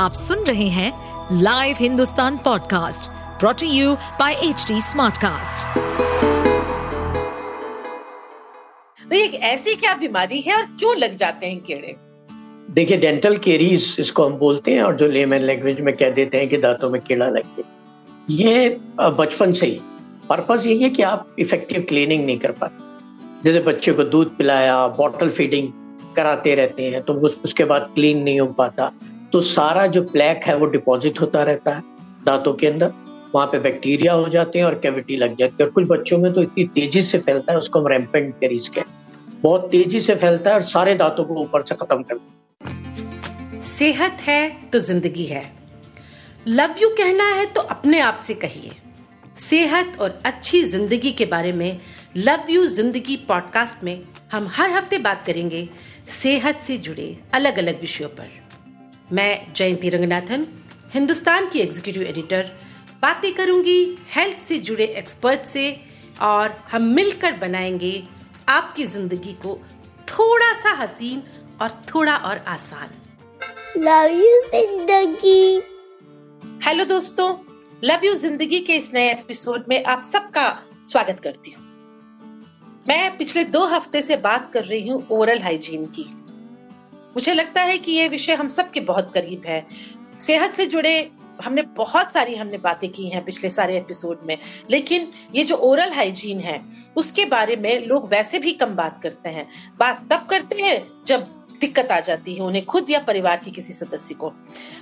आप सुन रहे हैं live Hindustan podcast brought to you by H Smartcast. तो ये ऐसी क्या बीमारी है और क्यों लग जाते हैं कीड़े? देखिए डेंटल केरीज इसको हम बोलते हैं और जो लेमन लैंग्वेज में कह देते हैं कि दांतों में कीड़ा लग गया। ये बचपन से ही। पर्पज यही है कि आप इफ़ेक्टिव क्लीनिंग नहीं कर पाते। जैसे बच्चे को दूध पिलाया बॉटल फीडिंग कराते रहते हैं तो उसके बाद क्लीन नहीं हो पाता। तो सारा जो प्लैक है वो डिपॉजिट होता रहता है दांतों के अंदर। वहाँ पे बैक्टीरिया हो जाते हैं और कैविटी लग जाती है। और कुछ बच्चों में तो इतनी तेज़ी से फैलता है, उसको हम रैम्पेंट कैरीज कहते बहुत तेज़ी से फैलता है और सारे दांतों को ऊपर से खत्म कर सेहत है तो ज़िंदगी है। लव यू कहना है तो अपने आप से कहिए। सेहत और अच्छी ज़िंदगी के बारे में लव यू ज़िंदगी पॉडकास्ट में हम हर हफ़्ते बात करेंगे। सेहत से जुड़े अलग अलग विषयों पर। मैं जयंती रंगनाथन हिंदुस्तान की एग्जीक्यूटिव एडिटर बातें करूँगी हेल्थ से जुड़े एक्सपर्ट से और हम मिलकर बनाएँगे आपकी ज़िंदगी को थोड़ा सा हसीन और थोड़ा और आसान। लव यू ज़िंदगी। हेलो दोस्तों लव यू ज़िंदगी के इस नए एपिसोड में आप सबका स्वागत करती हूँ। मैं पिछले दो हफ़्ते से बात कर रही हूँ ओरल हाइजीन की। मुझे लगता है कि ये विषय हम सबके बहुत करीब है। सेहत से जुड़े हमने बहुत सारी हमने बातें की हैं पिछले सारे एपिसोड में, लेकिन ये जो ओरल हाइजीन है, उसके बारे में लोग वैसे भी कम बात करते हैं। बात तब करते हैं जब दिक्कत आ जाती है उन्हें खुद या परिवार के किसी सदस्य को।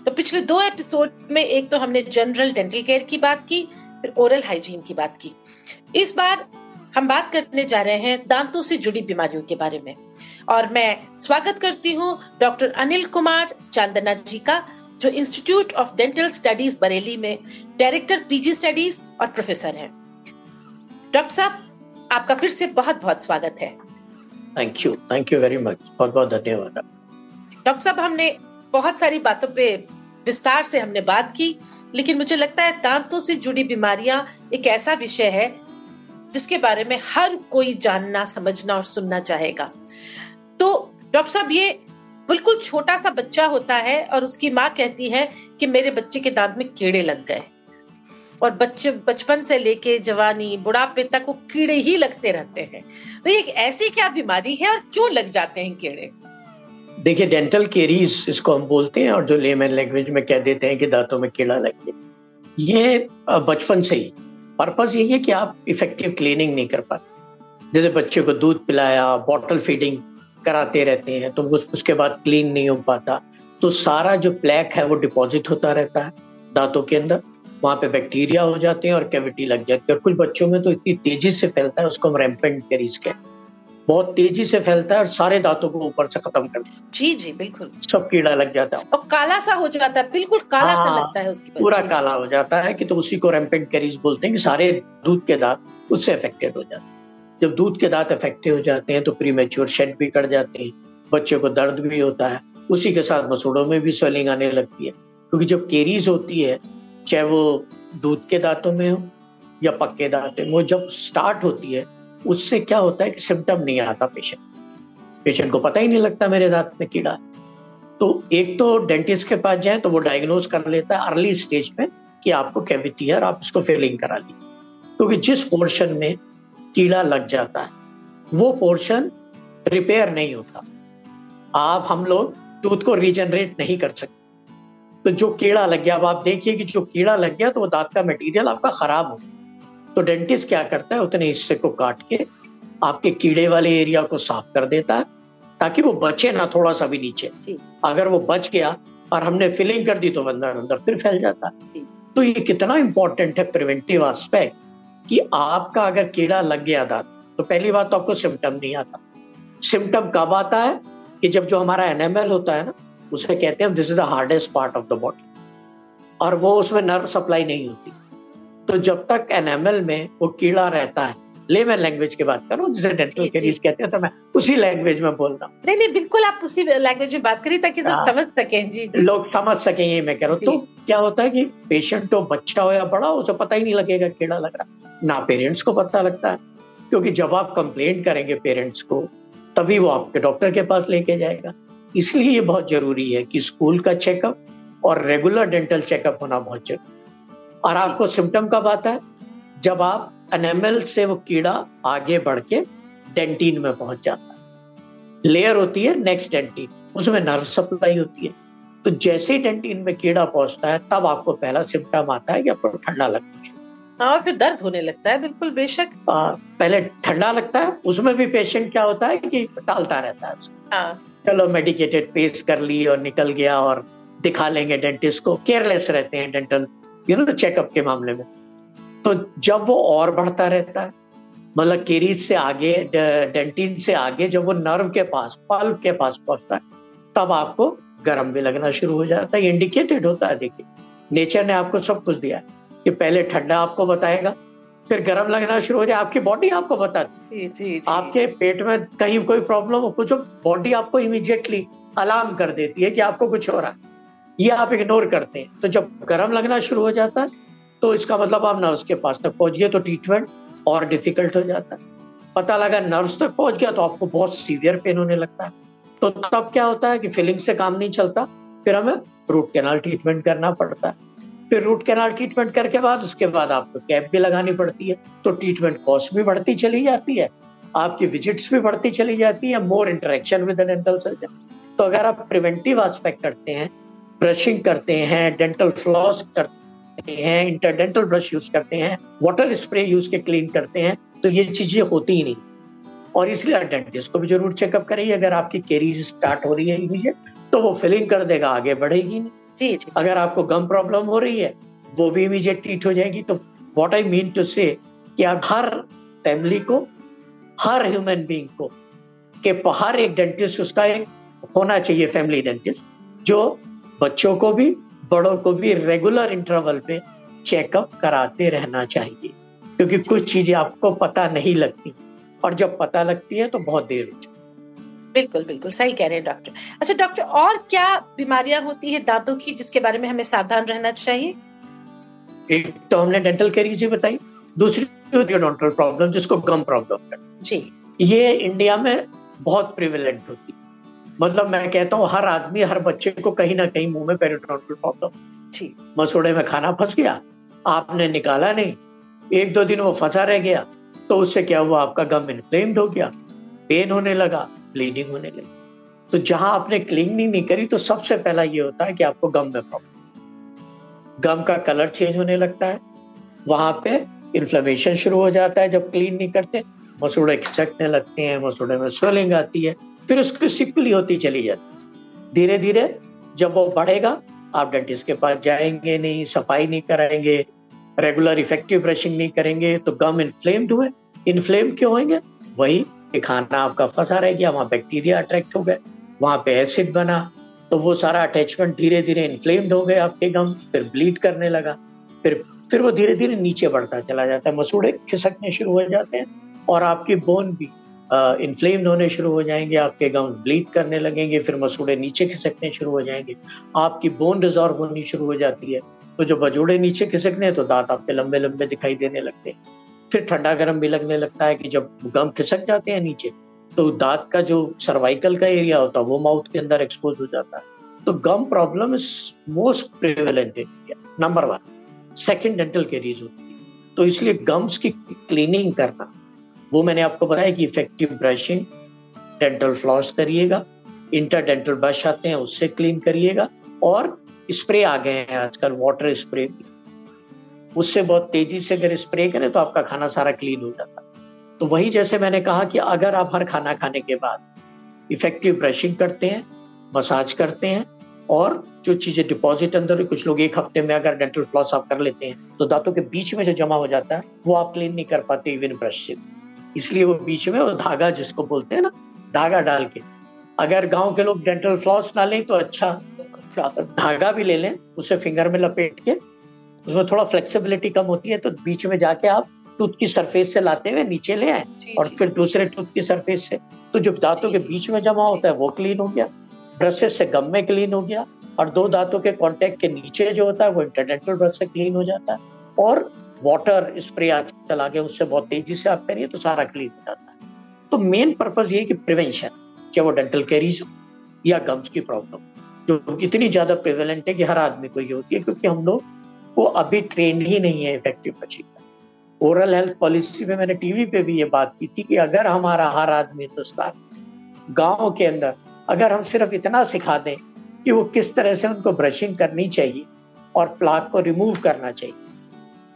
तो पिछले दो एपिसोड में एक तो हमने जनरल डेंटल केयर की बात की, फिर ओरल हाइजीन की बात की। इस बार हम बात करने जा रहे हैं दांतों से जुड़ी बीमारियों के बारे में। और मैं स्वागत करती हूँ डॉक्टर अनिल कुमार चांदना जी का जो institute of dental studies Bareilly में डायरेक्टर पीजी स्टडीज़ और प्रोफेसर हैं। डॉक्टर साहब आपका फिर से बहुत बहुत स्वागत है। Thank you thank you very much बहुत बहुत धन्यवाद डॉक्टर साहब हमने बहुत सारी बातों पे विस्तार से हमने बात की लेकिन मुझे लगता है दांतों से जुड़ी बीमारियाँ एक ऐसा विषय है जिसके बारे में हर कोई जानना, समझना और सुनना चाहेगा। तो डॉक्टर साहब, ये बिल्कुल छोटा सा बच्चा होता है और उसकी माँ कहती है कि मेरे बच्चे के दांत में कीड़े लग गए। और बच्चे, बचपन से लेके जवानी, बुढ़ापे तक वो कीड़े ही लगते रहते हैं। तो ये ऐसी क्या बीमारी है और क्यों लग जाते हैं कीड़े? देखिए डेंटल केरीज इसको हम बोलते हैं और जो लेमन लैंग्वेज में कह देते हैं कि दांतों में कीड़ा लग गया। ये बचपन से ही पर्पज यही है कि आप इफ़ेक्टिव क्लीनिंग नहीं कर पाते। जैसे बच्चे को दूध पिलाया बॉटल फीडिंग कराते रहते हैं तो उसके बाद क्लीन नहीं हो पाता। तो सारा जो प्लैक है वो डिपॉजिट होता रहता है दांतों के अंदर। वहाँ पे बैक्टीरिया हो जाते हैं और कैविटी लग जाती है। और कुछ बच्चों में तो इतनी तेज़ी से फैलता है, उसको हम रैम्पेंट कैरीज कहते हैं। बहुत तेज़ी से फैलता है और सारे दांतों को ऊपर से खत्म कर जी जी बिल्कुल। सब कीड़ा लग जाता है। और काला सा हो जाता है बिल्कुल काला सा हाँ, लगता है उसकी पूरा काला हो जाता है कि तो उसी को रेम्पेंट कैरीज बोलते हैं कि सारे दूध के दांत उससे अफेक्टेड हो जाते हैं। जब दूध के दांत अफेक्टेड हो जाते हैं तो प्री मेच्योर शेड भी कट जाते हैं बच्चे को दर्द भी होता है। उसी के साथ मसूड़ों में भी स्वेलिंग आने लगती है। क्योंकि जब केरीज होती है चाहे वो दूध के दांतों में हो या पक्के दांतों में वो जब स्टार्ट होती है उससे क्या होता है कि सिम्टम नहीं आता पेशेंट पेशेंट को पता ही नहीं लगता मेरे दांत में कीड़ा। है तो एक तो डेंटिस्ट के पास जाए तो वो डायग्नोज कर लेता है अर्ली स्टेज में कि आपको कैविटी है और आप उसको फिलिंग करा ली क्योंकि तो जिस पोर्शन में कीड़ा लग जाता है, वो पोर्शन रिपेयर नहीं होता। आप, हम लोग टूथ को रीजनरेट नहीं कर सकते। तो जो कीड़ा लग गया, अब आप देखिए कि जो कीड़ा लग गया तो वो दांत का मटेरियल आपका खराब हो गया। तो डेंटिस्ट क्या करता है उतने हिस्से को काट के आपके कीड़े वाले एरिया को साफ़ कर देता है ताकि वो बचे ना थोड़ा सा भी नीचे। अगर वो बच गया और हमने फिलिंग कर दी तो अंदर अंदर फिर फैल जाता है। तो ये कितना इंपॉर्टेंट है प्रिवेंटिव आस्पेक्ट कि आपका अगर कीड़ा लग गया था तो पहली बात तो आपको सिम्टम नहीं आता। सिम्टम कब आता है कि जब जो हमारा एनएमएल होता है ना उसे कहते हैं this is the hardest part of the body और वो उसमें नर्व सप्लाई नहीं होती। तो जब तक एनएमएल में वो कीड़ा रहता है लेमन लैंग्वेज की बात करो जिसे डेंटल केरीज कहते हैं तो मैं उसी लैंग्वेज में बोल रहा हूँ। नहीं नहीं बिल्कुल आप उसी लैंग्वेज में बात करिए ताकि लोग हाँ। समझ सके। जी, जी। लोग समझ सके ये मैं कह रहा हूँ। तो क्या होता है कि पेशेंट तो बच्चा हो या बड़ा हो उसे पता ही नहीं लगेगा कीड़ा लग रहा ना पेरेंट्स को पता लगता है क्योंकि जब आप कंप्लेंट करेंगे पेरेंट्स को तभी वो आपके डॉक्टर के पास लेके जाएगा। इसलिए ये बहुत ज़रूरी है कि स्कूल का चेकअप और रेगुलर डेंटल चेकअप होना बहुत ज़रूरी और आपको सिम्टम कब आता है? जब आप एनेमल से वो कीड़ा आगे बढ़ के डेंटीन में पहुँच जाता है। लेयर होती है नेक्स्ट डेंटिन उसमें नर्व सप्लाई होती है। तो जैसे ही डेंटिन में कीड़ा पहुँचता है तब आपको पहला सिम्टम आता है कि आपको ठंडा लगता है। हाँ और फिर दर्द होने लगता है बिल्कुल बेशक। आ, पहले ठंडा लगता है उसमें भी पेशेंट क्या होता है कि टालता रहता है हाँ। चलो मेडिकेटेड पेस्ट कर ली और निकल गया और दिखा लेंगे डेंटिस्ट को। केयरलेस रहते हैं डेंटल यू नो चेकअप के मामले में। तो जब वो और बढ़ता रहता है मतलब केरीज से आगे डेंटिन से आगे जब वो नर्व के पास पल्प के पास पहुँचता है तब आपको गर्म भी लगना शुरू हो जाता है। इंडिकेटेड होता है देखिए। नेचर ने आपको सब कुछ दिया है कि पहले ठंडा आपको बताएगा फिर गर्म लगना शुरू हो जाए आपकी बॉडी आपको बताती जी जी जी। आपके पेट में कहीं कोई प्रॉब्लम हो कुछ बॉडी आपको इमिजिएटली अलार्म कर देती है कि आपको कुछ हो रहा है। ये आप इग्नोर करते हैं। तो जब गर्म लगना शुरू हो जाता है तो इसका मतलब आप नर्व्स के पास तक पहुँच गए तो ट्रीटमेंट और डिफ़िकल्ट हो जाता है। पता लगा नर्व्स तक पहुँच गया तो आपको बहुत सीवियर पेन होने लगता है। तो तब क्या होता है कि फिलिंग से काम नहीं चलता, फिर हमें रूट कैनाल ट्रीटमेंट करना पड़ता है। फिर रूट कैनाल ट्रीटमेंट करके बाद, उसके बाद आपको कैप भी लगानी पड़ती है तो ट्रीटमेंट कॉस्ट भी बढ़ती चली जाती है, आपकी विजिट्स भी बढ़ती चली जाती है more interaction with dental surgeon तो अगर आप प्रिवेंटिव एस्पेक्ट करते हैं ब्रशिंग करते हैं डेंटल फ्लॉस करते हैं इंटरडेंटल ब्रश यूज़ करते हैं वाटर स्प्रे यूज़ के क्लीन करते हैं तो ये चीज़ें होती ही नहीं। और इसलिए डेंटिस्ट को भी ज़रूर चेकअप करिए अगर आपकी केरीज स्टार्ट हो रही है इमीडिएट तो वो फिलिंग कर देगा आगे बढ़ेगी नहीं। जी जी। अगर आपको गम प्रॉब्लम हो रही है वो भी इमीडिएट ट्रीट हो जाएगी तो वॉट आई मीन टू से कि आप हर फैमिली को हर ह्यूमन बींग को के हर एक डेंटिस्ट उसका एक होना चाहिए फैमिली डेंटिस्ट जो बच्चों को भी बड़ों को भी रेगुलर इंटरवल पे चेकअप कराते रहना चाहिए। क्योंकि कुछ चीज़ें आपको पता नहीं लगती और जब पता लगती है तो बहुत देर हो जाती है। बिल्कुल बिल्कुल सही कह रहे हैं डॉक्टर अच्छा डॉक्टर और क्या बीमारियाँ होती है दांतों की जिसके बारे में हमें सावधान रहना चाहिए? एक तो हमने डेंटल कैरीज ही बताई दूसरी प्रॉब्लम जिसको गम प्रॉब्लम जी। ये इंडिया में बहुत प्रिविलेंट होती है। मतलब मैं कहता हूँ हर आदमी हर बच्चे को कहीं ना कहीं मुँह में पेरिटोनल प्रॉब्लम मसूड़े में खाना फंस गया आपने निकाला नहीं। एक दो दिन वो फंसा रह गया तो उससे क्या हुआ? आपका गम इन्फ्लेम्ड हो गया पेन होने लगा ब्लीडिंग होने लगी। तो जहाँ आपने क्लीनिंग नहीं करी तो सबसे पहला ये होता है कि आपको गम में प्रॉब्लम गम का कलर चेंज होने लगता है। वहाँ पे इन्फ्लेमेशन शुरू हो जाता है जब क्लीन नहीं करते। मसूड़े खिसकने लगते हैं मसूड़े में स्वेलिंग आती है। फिर उसकी सिकुली होती चली जाती। धीरे धीरे जब वो बढ़ेगा, आप डेंटिस्ट के पास जाएँगे नहीं, सफ़ाई नहीं कराएँगे रेगुलर इफ़ेक्टिव ब्रशिंग नहीं करेंगे तो गम इन्फ्लेम्ड हुए। इन्फ्लेम क्यों होंगे? वही खाना आपका फंसा रह गया, वहाँ बैक्टीरिया अट्रैक्ट हो गए, वहाँ पे एसिड बना तो वो सारा अटैचमेंट धीरे धीरे इन्फ्लेम्ड हो गए आपके गम फिर ब्लीड करने लगा। फिर फिर वो धीरे धीरे नीचे बढ़ता चला जाता है। मसूड़े खिसकने शुरू हो जाते हैं और आपकी बोन भी इन्फ्लेम्ड होने शुरू हो जाएँगे, आपके गम ब्लीड करने लगेंगे, फिर मसूड़े नीचे खिसकने शुरू हो जाएँगे। आपकी बोन डिजॉर्व होनी शुरू हो जाती है। तो जो बजूड़े नीचे खिसकने तो दांत आपके लंबे लंबे दिखाई देने लगते हैं। फिर ठंडा गर्म भी लगने लगता है कि जब गम खिसक जाते हैं नीचे तो दांत का जो सर्वाइकल का एरिया होता है, वो माउथ के अंदर एक्सपोज हो जाता है। तो gum problem is most prevalent India number one second dental caries होती है। तो इसलिए गम्स की क्लीनिंग करना वो मैंने आपको बताया कि इफ़ेक्टिव ब्रशिंग डेंटल फ्लॉस करिएगा इंटर डेंटल ब्रश आते हैं, उससे क्लीन करिएगा और स्प्रे आ गए हैं आजकल वाटर स्प्रे उससे बहुत तेज़ी से अगर स्प्रे करें तो आपका खाना सारा क्लीन हो जाता। तो वही जैसे मैंने कहा कि अगर आप हर खाना खाने के बाद इफ़ेक्टिव ब्रशिंग करते हैं मसाज करते हैं और जो चीज़ें डिपॉजिट अंदर कुछ लोग एक हफ़्ते में अगर डेंटल फ्लॉस आप कर लेते हैं तो दांतों के बीच में जो जमा हो जाता है, वो आप क्लीन नहीं कर पाते इवन ब्रश से। इसलिए वो बीच में वो धागा जिसको बोलते हैं ना धागा डाल के। अगर गाँव के लोग डेंटल फ्लॉस ना लें तो अच्छा। धागा भी ले लें उसे फिंगर में लपेट के उसमें थोड़ा फ्लेक्सिबिलिटी कम होती है तो बीच में जाके आप टूथ की सरफेस से लाते हुए नीचे ले आए और फिर दूसरे टूथ की सरफेस से। तो जो दांतों के बीच में जमा होता है वो क्लीन हो गया। ब्रशेस से गम में क्लीन हो गया और दो दांतों के कांटेक्ट के नीचे जो होता है वो इंटरडेंटल ब्रश से क्लीन हो जाता है। और वाटर स्प्रे आज चला गया, उससे बहुत तेज़ी से आप करिए तो सारा क्लीन हो जाता है। तो मेन पर्पज ये कि प्रिवेंशन चाहे वो डेंटल कैरीज हो या गम्स की प्रॉब्लम जो इतनी ज़्यादा प्रिवेलेंट है कि हर आदमी को ये होती है, क्योंकि हम लोग को अभी ट्रेंड ही नहीं है इफ़ेक्टिव बची ओरल हेल्थ पॉलिसी में मैंने टीवी पे भी ये बात की थी कि अगर हमारा हर आदमी हिंदुस्तान गाँव के अंदर अगर हम सिर्फ़ इतना सिखा दें कि वो किस तरह से उनको ब्रशिंग करनी चाहिए और प्लाक को रिमूव करना चाहिए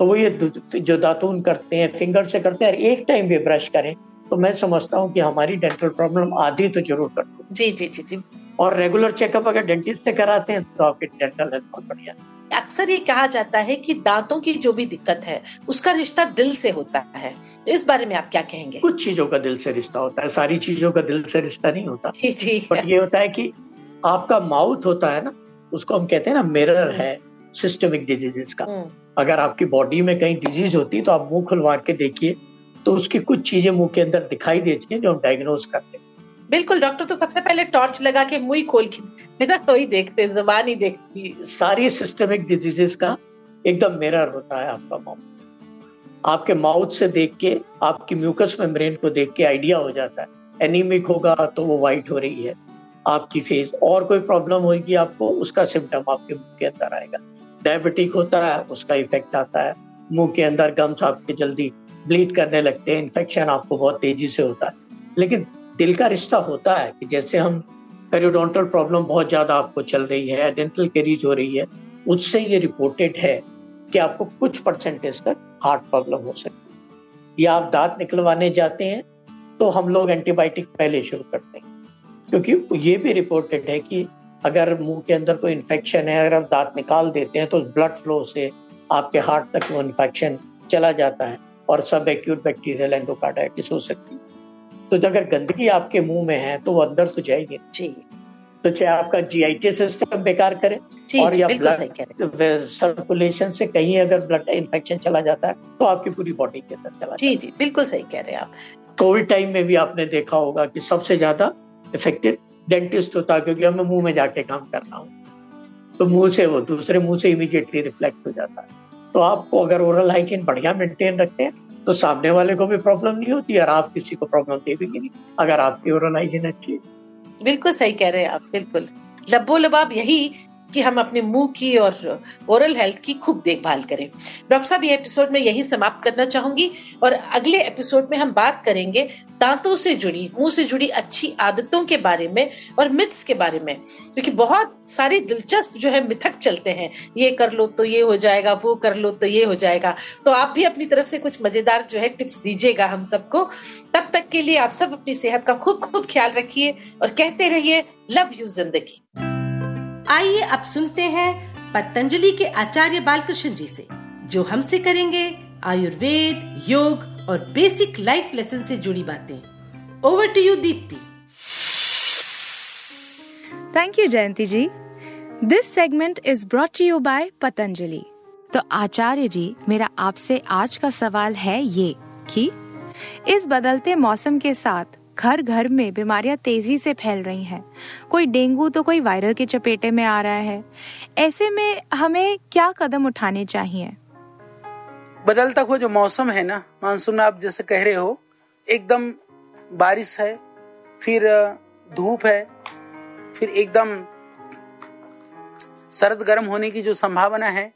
तो वो ये जो दातून करते हैं फिंगर से करते हैं एक टाइम भी ब्रश करें तो मैं समझता हूँ कि हमारी डेंटल प्रॉब्लम आधी तो ज़रूर कर दो। जी जी जी जी। और रेगुलर चेकअप अगर डेंटिस्ट से कराते हैं तो आपकी डेंटल हेल्थ बहुत बढ़िया अक्सर ये कहा जाता है कि दांतों की जो भी दिक्कत है उसका रिश्ता दिल से होता है। तो इस बारे में आप क्या कहेंगे? कुछ चीज़ों का दिल से रिश्ता होता है सारी चीज़ों का दिल से रिश्ता नहीं होता। जी जी। बट ये होता है कि आपका माउथ होता है ना उसको हम कहते हैं ना मिरर है। सिस्टमिक डिजीजेस का। हम्म। अगर आपकी बॉडी में कहीं डिज़ीज़ होती है तो आप मुँह खुलवा के देखिए तो उसकी कुछ चीज़ें मुँह के अंदर दिखाई देती हैं जो हम डायग्नोज करते हैं। बिल्कुल डॉक्टर तो सबसे पहले टॉर्च लगा के मुँह खोल के ना तो ही देखते जबान ही देखती सारी सिस्टमिक डिजीजेस का एकदम मिरर होता है आपका माउथ आपके माउथ से देख के आपकी म्यूकस मेम्ब्रेन को देख के आइडिया हो जाता है। एनीमिक होगा तो वो व्हाइट हो रही है। आपकी फेस और कोई प्रॉब्लम होगी आपको उसका सिम्टम आपके मुँह के अंदर आएगा। डायबिटिक होता है, उसका इफ़ेक्ट आता है। मुँह के अंदर गम्स आपके जल्दी ब्लीड करने लगते हैं इन्फेक्शन आपको बहुत तेज़ी से होता है। लेकिन दिल का रिश्ता होता है कि जैसे हम पेरियोडोंटल प्रॉब्लम बहुत ज़्यादा आपको चल रही है डेंटल केरीज हो रही है, उससे ये रिपोर्टेड है कि आपको कुछ परसेंटेज तक हार्ट प्रॉब्लम हो सकती है। या आप दांत निकलवाने जाते हैं तो हम लोग एंटीबायोटिक पहले शुरू करते हैं। क्योंकि ये भी रिपोर्टेड है कि अगर मुँह के अंदर कोई इन्फेक्शन है अगर आप दांत निकाल देते हैं तो उस ब्लड फ्लो से आपके हार्ट तक वो इन्फेक्शन चला जाता है और सब एक्यूट बैक्टीरियल एंडोकार्डाइटिस हो सकती है। तो अगर गंदगी आपके मुँह में है तो वो अंदर तो जाएगी। जी। तो चाहे आपका जीआईटी सिस्टम बेकार करे और या ब्लड सर्कुलेशन से कहीं अगर ब्लड इन्फेक्शन चला जाता है तो आपकी पूरी बॉडी के अंदर चला जी जी बिल्कुल सही कह रहे हैं आप। कोविड टाइम में भी आपने देखा होगा कि सबसे ज़्यादा इफेक्टेड डेंटिस्ट होता क्योंकि हमें मुँह में जाके काम करना हो। तो मुँह से वो दूसरे मुँह से इमीजिएटली रिफ्लेक्ट हो जाता है। तो आपको अगर ओरल हाइजीन बढ़िया मेंटेन रखते हैं तो सामने वाले को भी प्रॉब्लम नहीं होती और आप किसी को प्रॉब्लम दे भी नहीं, अगर आपकी ओरल हाइजीन अच्छी बिल्कुल सही कह रहे हैं आप, बिल्कुल। लबो लबाब यही कि हम अपने मुँह की और ओरल हेल्थ की खूब देखभाल करें। डॉक्टर साहब, ये एपिसोड में यही समाप्त करना चाहूँगी और अगले एपिसोड में हम बात करेंगे दांतों से जुड़ी, मुँह से जुड़ी अच्छी आदतों के बारे में और मिथ्स के बारे में। क्योंकि बहुत सारे दिलचस्प जो है मिथक चलते हैं। ये कर लो तो ये हो जाएगा, वो कर लो तो ये हो जाएगा। तो आप भी अपनी तरफ़ से कुछ मज़ेदार जो है टिप्स दीजिएगा हम सबको। तब तक के लिए आप सब अपनी सेहत का खूब खूब ख्याल रखिए और कहते रहिए लव यू ज़िंदगी। आइए अब सुनते हैं पतंजलि के आचार्य बालकृष्ण जी से, जो हमसे करेंगे आयुर्वेद, योग और बेसिक लाइफ लेसन से जुड़ी बातें। Over to you Deepti thank you Jayanti ji this segment is brought you by Patanjali तो आचार्य जी, मेरा आपसे आज का सवाल है ये कि इस बदलते मौसम के साथ घर घर में बीमारियाँ तेज़ी से फैल रही हैं। कोई डेंगू तो कोई वायरल के चपेटे में आ रहा है। ऐसे में हमें क्या कदम उठाने चाहिए? बदलता हुआ जो मौसम है ना, मानसून, आप जैसे कह रहे हो, एकदम बारिश है, फिर धूप है, फिर एकदम सर्द गर्म होने की जो संभावना है,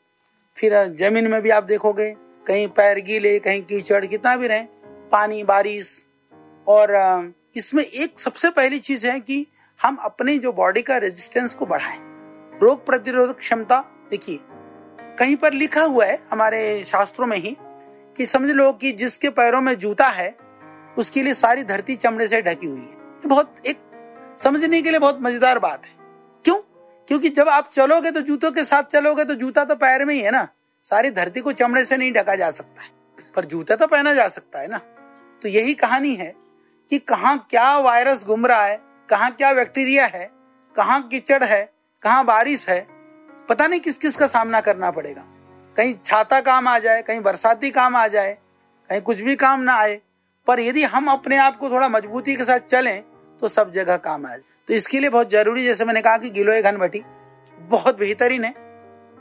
फिर ज़मीन में भी आप देखोगे, कहीं पैर गीले, कहीं कीचड़, कितना भी रहे, पानी, बारिश और इसमें एक सबसे पहली चीज़ है कि हम अपनी जो बॉडी का रेजिस्टेंस को बढ़ाएँ। रोग प्रतिरोधक क्षमता, देखिए, कहीं पर लिखा हुआ है हमारे शास्त्रों में ही कि समझ लो कि जिसके पैरों में जूता है, उसके लिए सारी धरती चमड़े से ढकी हुई है। ये बहुत एक समझने के लिए बहुत मज़ेदार बात है। क्यों? क्योंकि जब आप चलोगे तो जूतों के साथ चलोगे तो जूता तो पैर में ही है ना। सारी धरती को चमड़े से नहीं ढका जा सकता है, पर जूता तो पहना जा सकता है ना। तो यही कहानी है कि कहा क्या वायरस घूम रहा है, कहा क्या बैक्टीरिया है, कहाँ कीचड़ है, कहाँ बारिश है, पता नहीं किस किस का सामना करना पड़ेगा। कहीं छाता काम आ जाए, कहीं बरसाती काम आ जाए, कहीं कुछ भी काम ना आए, पर यदि हम अपने आप को थोड़ा मजबूती के साथ चलें तो सब जगह काम आए तो इसके लिए बहुत ज़रूरी, जैसे मैंने कहा कि गिलोय घन बटी बहुत बेहतरीन है।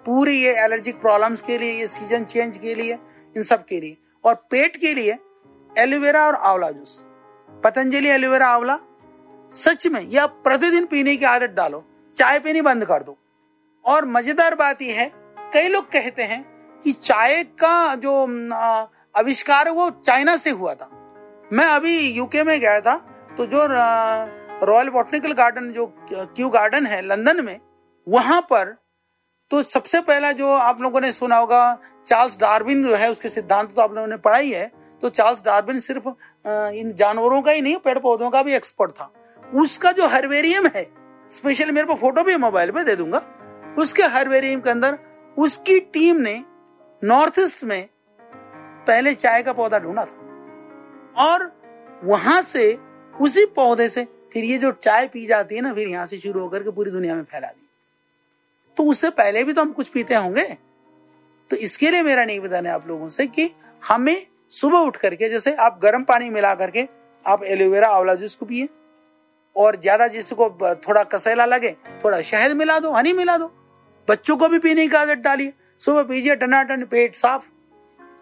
पूरी ये एलर्जिक प्रॉब्लम्स के लिए, ये सीज़न चेंज के लिए, इन सब के लिए। और पेट के लिए एलोवेरा और आंवला जूस। पतंजलि एलोवेरा आंवला, सच में यह प्रतिदिन पीने की आदत डालो, चाय पीनी बंद कर दो। और मज़ेदार बात यह है, कई लोग कहते हैं कि चाय का जो आविष्कार वो चाइना से हुआ था। मैं अभी यूके में गया था तो जो रॉयल बॉटनिकल गार्डन जो क्यू गार्डन है लंदन में, वहाँ पर तो सबसे पहला जो आप लोगों ने सुना होगा चार्ल्स डार्विन जो है, उसके सिद्धांत तो आप लोगों ने पढ़ा ही है तो चार्ल्स डार्विन सिर्फ़ इन जानवरों का ही नहीं, पेड़ पौधों का भी एक्सपर्ट था। उसका जो हर्वेरियम है स्पेशल मेरे को फ़ोटो भी मोबाइल पे, दे दूँगा। उसके हर्वेरियम के अंदर, उसकी टीम ने नॉर्थ ईस्ट में पहले चाय का पौधा ढूंढा था। और वहाँ से, उसी पौधे से, फिर ये जो चाय पी जाती है ना, फिर यहाँ से शुरू होकर के पूरी दुनिया में फैला दी। तो उससे पहले भी तो हम कुछ पीते होंगे। तो इसके लिए मेरा निवेदन है आप लोगों से कि हमें सुबह उठ करके, जैसे आप गर्म पानी मिला करके आप एलोवेरा आंवला जूस को पिए, और ज़्यादा जिसको थोड़ा कसैला लगे, थोड़ा शहद मिला दो, हनी मिला दो, बच्चों को भी पीने की आदत डालिए। सुबह पीजिए, टनाटन पेट साफ़,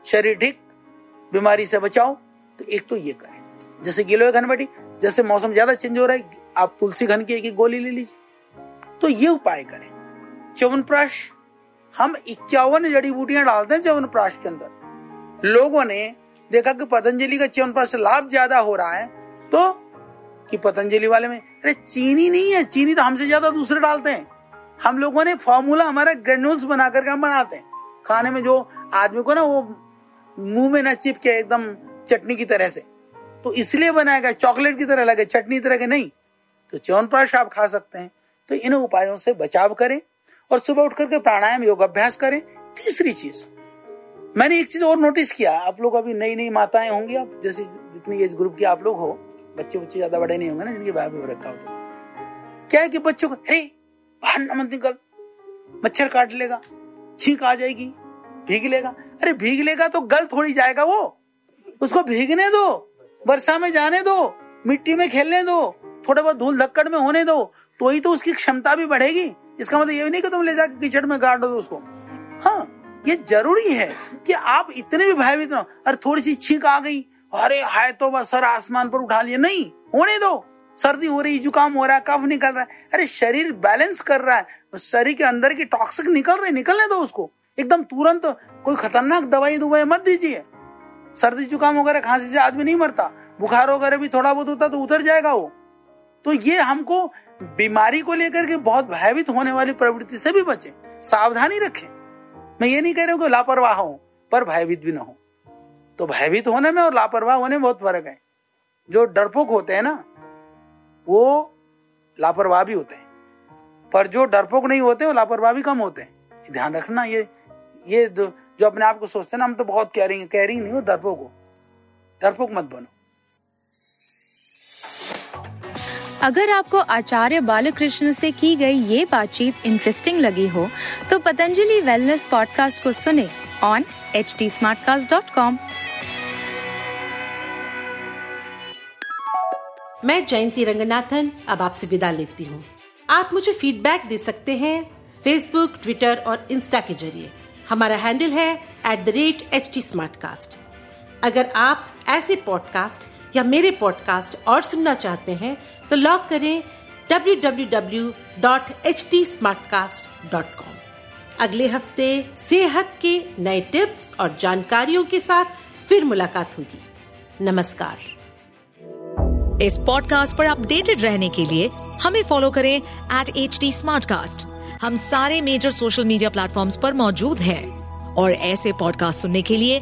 शरीर ठीक, बीमारी से बचाओ। तो एक तो ये करें। जैसे गिलो घनबटी जैसे मौसम ज़्यादा चेंज हो रहा है, आप तुलसी घन की एक गोली ले लीजिए। तो ये उपाय करें। च्यवनप्राश, हम इक्यावन जड़ी बूटियाँ डालते हैं च्यवनप्राश के अंदर। लोगों ने देखा कि पतंजलि का च्यवनप्राश लाभ ज़्यादा हो रहा है तो कि पतंजलि वाले में, अरे चीनी नहीं है, चीनी तो हमसे ज़्यादा दूसरे डालते हैं। हम लोगों ने फॉर्मूला हमारा ग्रेन्यूल्स बना करके हम बनाते हैं। खाने में जो आदमी को ना वो मुँह में ना चिपके एकदम चटनी की तरह से। तो इसलिए बनाया गया, चॉकलेट की तरह लगे, चटनी तरह के नहीं। तो च्यवनप्राश आप खा सकते हैं। तो इन उपायों से बचाव करें और सुबह उठ करके प्राणायाम योग अभ्यास करें। तीसरी चीज़ मैंने एक चीज़ और नोटिस किया, आप लोग अभी नई नई माताएँ होंगी आप, जैसे जितनी एज ग्रुप की आप लोग हो, बच्चे बच्चे ज़्यादा बड़े नहीं होंगे ना, जिनके भाई हो रखा हो तो। क्या है कि बच्चों को, अरे, बाहर मत निकल, मच्छर काट लेगा, छींक आ जाएगी, भीग लेगा। अरे, भीग लेगा तो गल थोड़ी जाएगा वो, उसको भीगने दो, वर्षा में जाने दो, मिट्टी में खेलने दो थोड़ा बहुत धूल धक्कड़ में होने दो तो ही तो उसकी क्षमता भी बढ़ेगी। इसका मतलब ये नहीं कि तुम ले जाकर कीचड़ में गाड़ दो उसको। हाँ ये ज़रूरी है कि आप इतने भी भयभीत ना अरे थोड़ी सी छींक आ गई। अरे, हाय तो बस सर आसमान पर उठा लिया नहीं, होने दो। सर्दी हो रही, जुकाम हो रहा है, कफ निकल रहा है। अरे, शरीर बैलेंस कर रहा है। शरीर के अंदर की टॉक्सिक निकल रहे, निकलने दो उसको। एकदम तुरंत कोई खतरनाक दवाई दुवाई मत दीजिए। सर्दी, जुकाम वगैरह खांसी से आदमी नहीं मरता। बुखार वगैरह भी थोड़ा बहुत होता तो उतर जाएगा वो। तो ये हमको बीमारी को लेकर के बहुत भयभीत होने वाली प्रवृत्ति से भी बचे। सावधानी रखें। मैं ये नहीं कह रहा हूँ कि लापरवाह हो पर भयभीत भी ना हो। तो भयभीत होने में और लापरवाह होने में बहुत फ़र्क है। जो डरपोक होते हैं ना वो लापरवाह भी होते हैं। पर जो डरपोक नहीं होते वो लापरवाह भी कम होते हैं। ध्यान रखना ये ये जो, अपने आप को सोचते हैं ना हम तो बहुत कैरिंग कैरिंग नहीं हो डरपोक हो। डरपोक मत बनो। अगर आपको आचार्य बालकृष्ण से की गई ये बातचीत इंटरेस्टिंग लगी हो तो पतंजलि वेलनेस पॉडकास्ट को सुने ऑन एच टी मैं जयंती रंगनाथन, अब आपसे विदा लेती हूँ। आप मुझे फीडबैक दे सकते हैं फेसबुक ट्विटर और इंस्टा के ज़रिए। हमारा हैंडल है at the rate H T अगर आप ऐसे पॉडकास्ट या मेरे पॉडकास्ट और सुनना चाहते हैं तो लॉग करें www.htsmartcast.com अगले हफ़्ते सेहत के नए टिप्स और जानकारियों के साथ फिर मुलाकात होगी। नमस्कार। इस पॉडकास्ट पर अपडेटेड रहने के लिए हमें फॉलो करें एट एच डी हम सारे मेजर सोशल मीडिया प्लेटफॉर्म पर मौजूद हैं और ऐसे पॉडकास्ट सुनने के लिए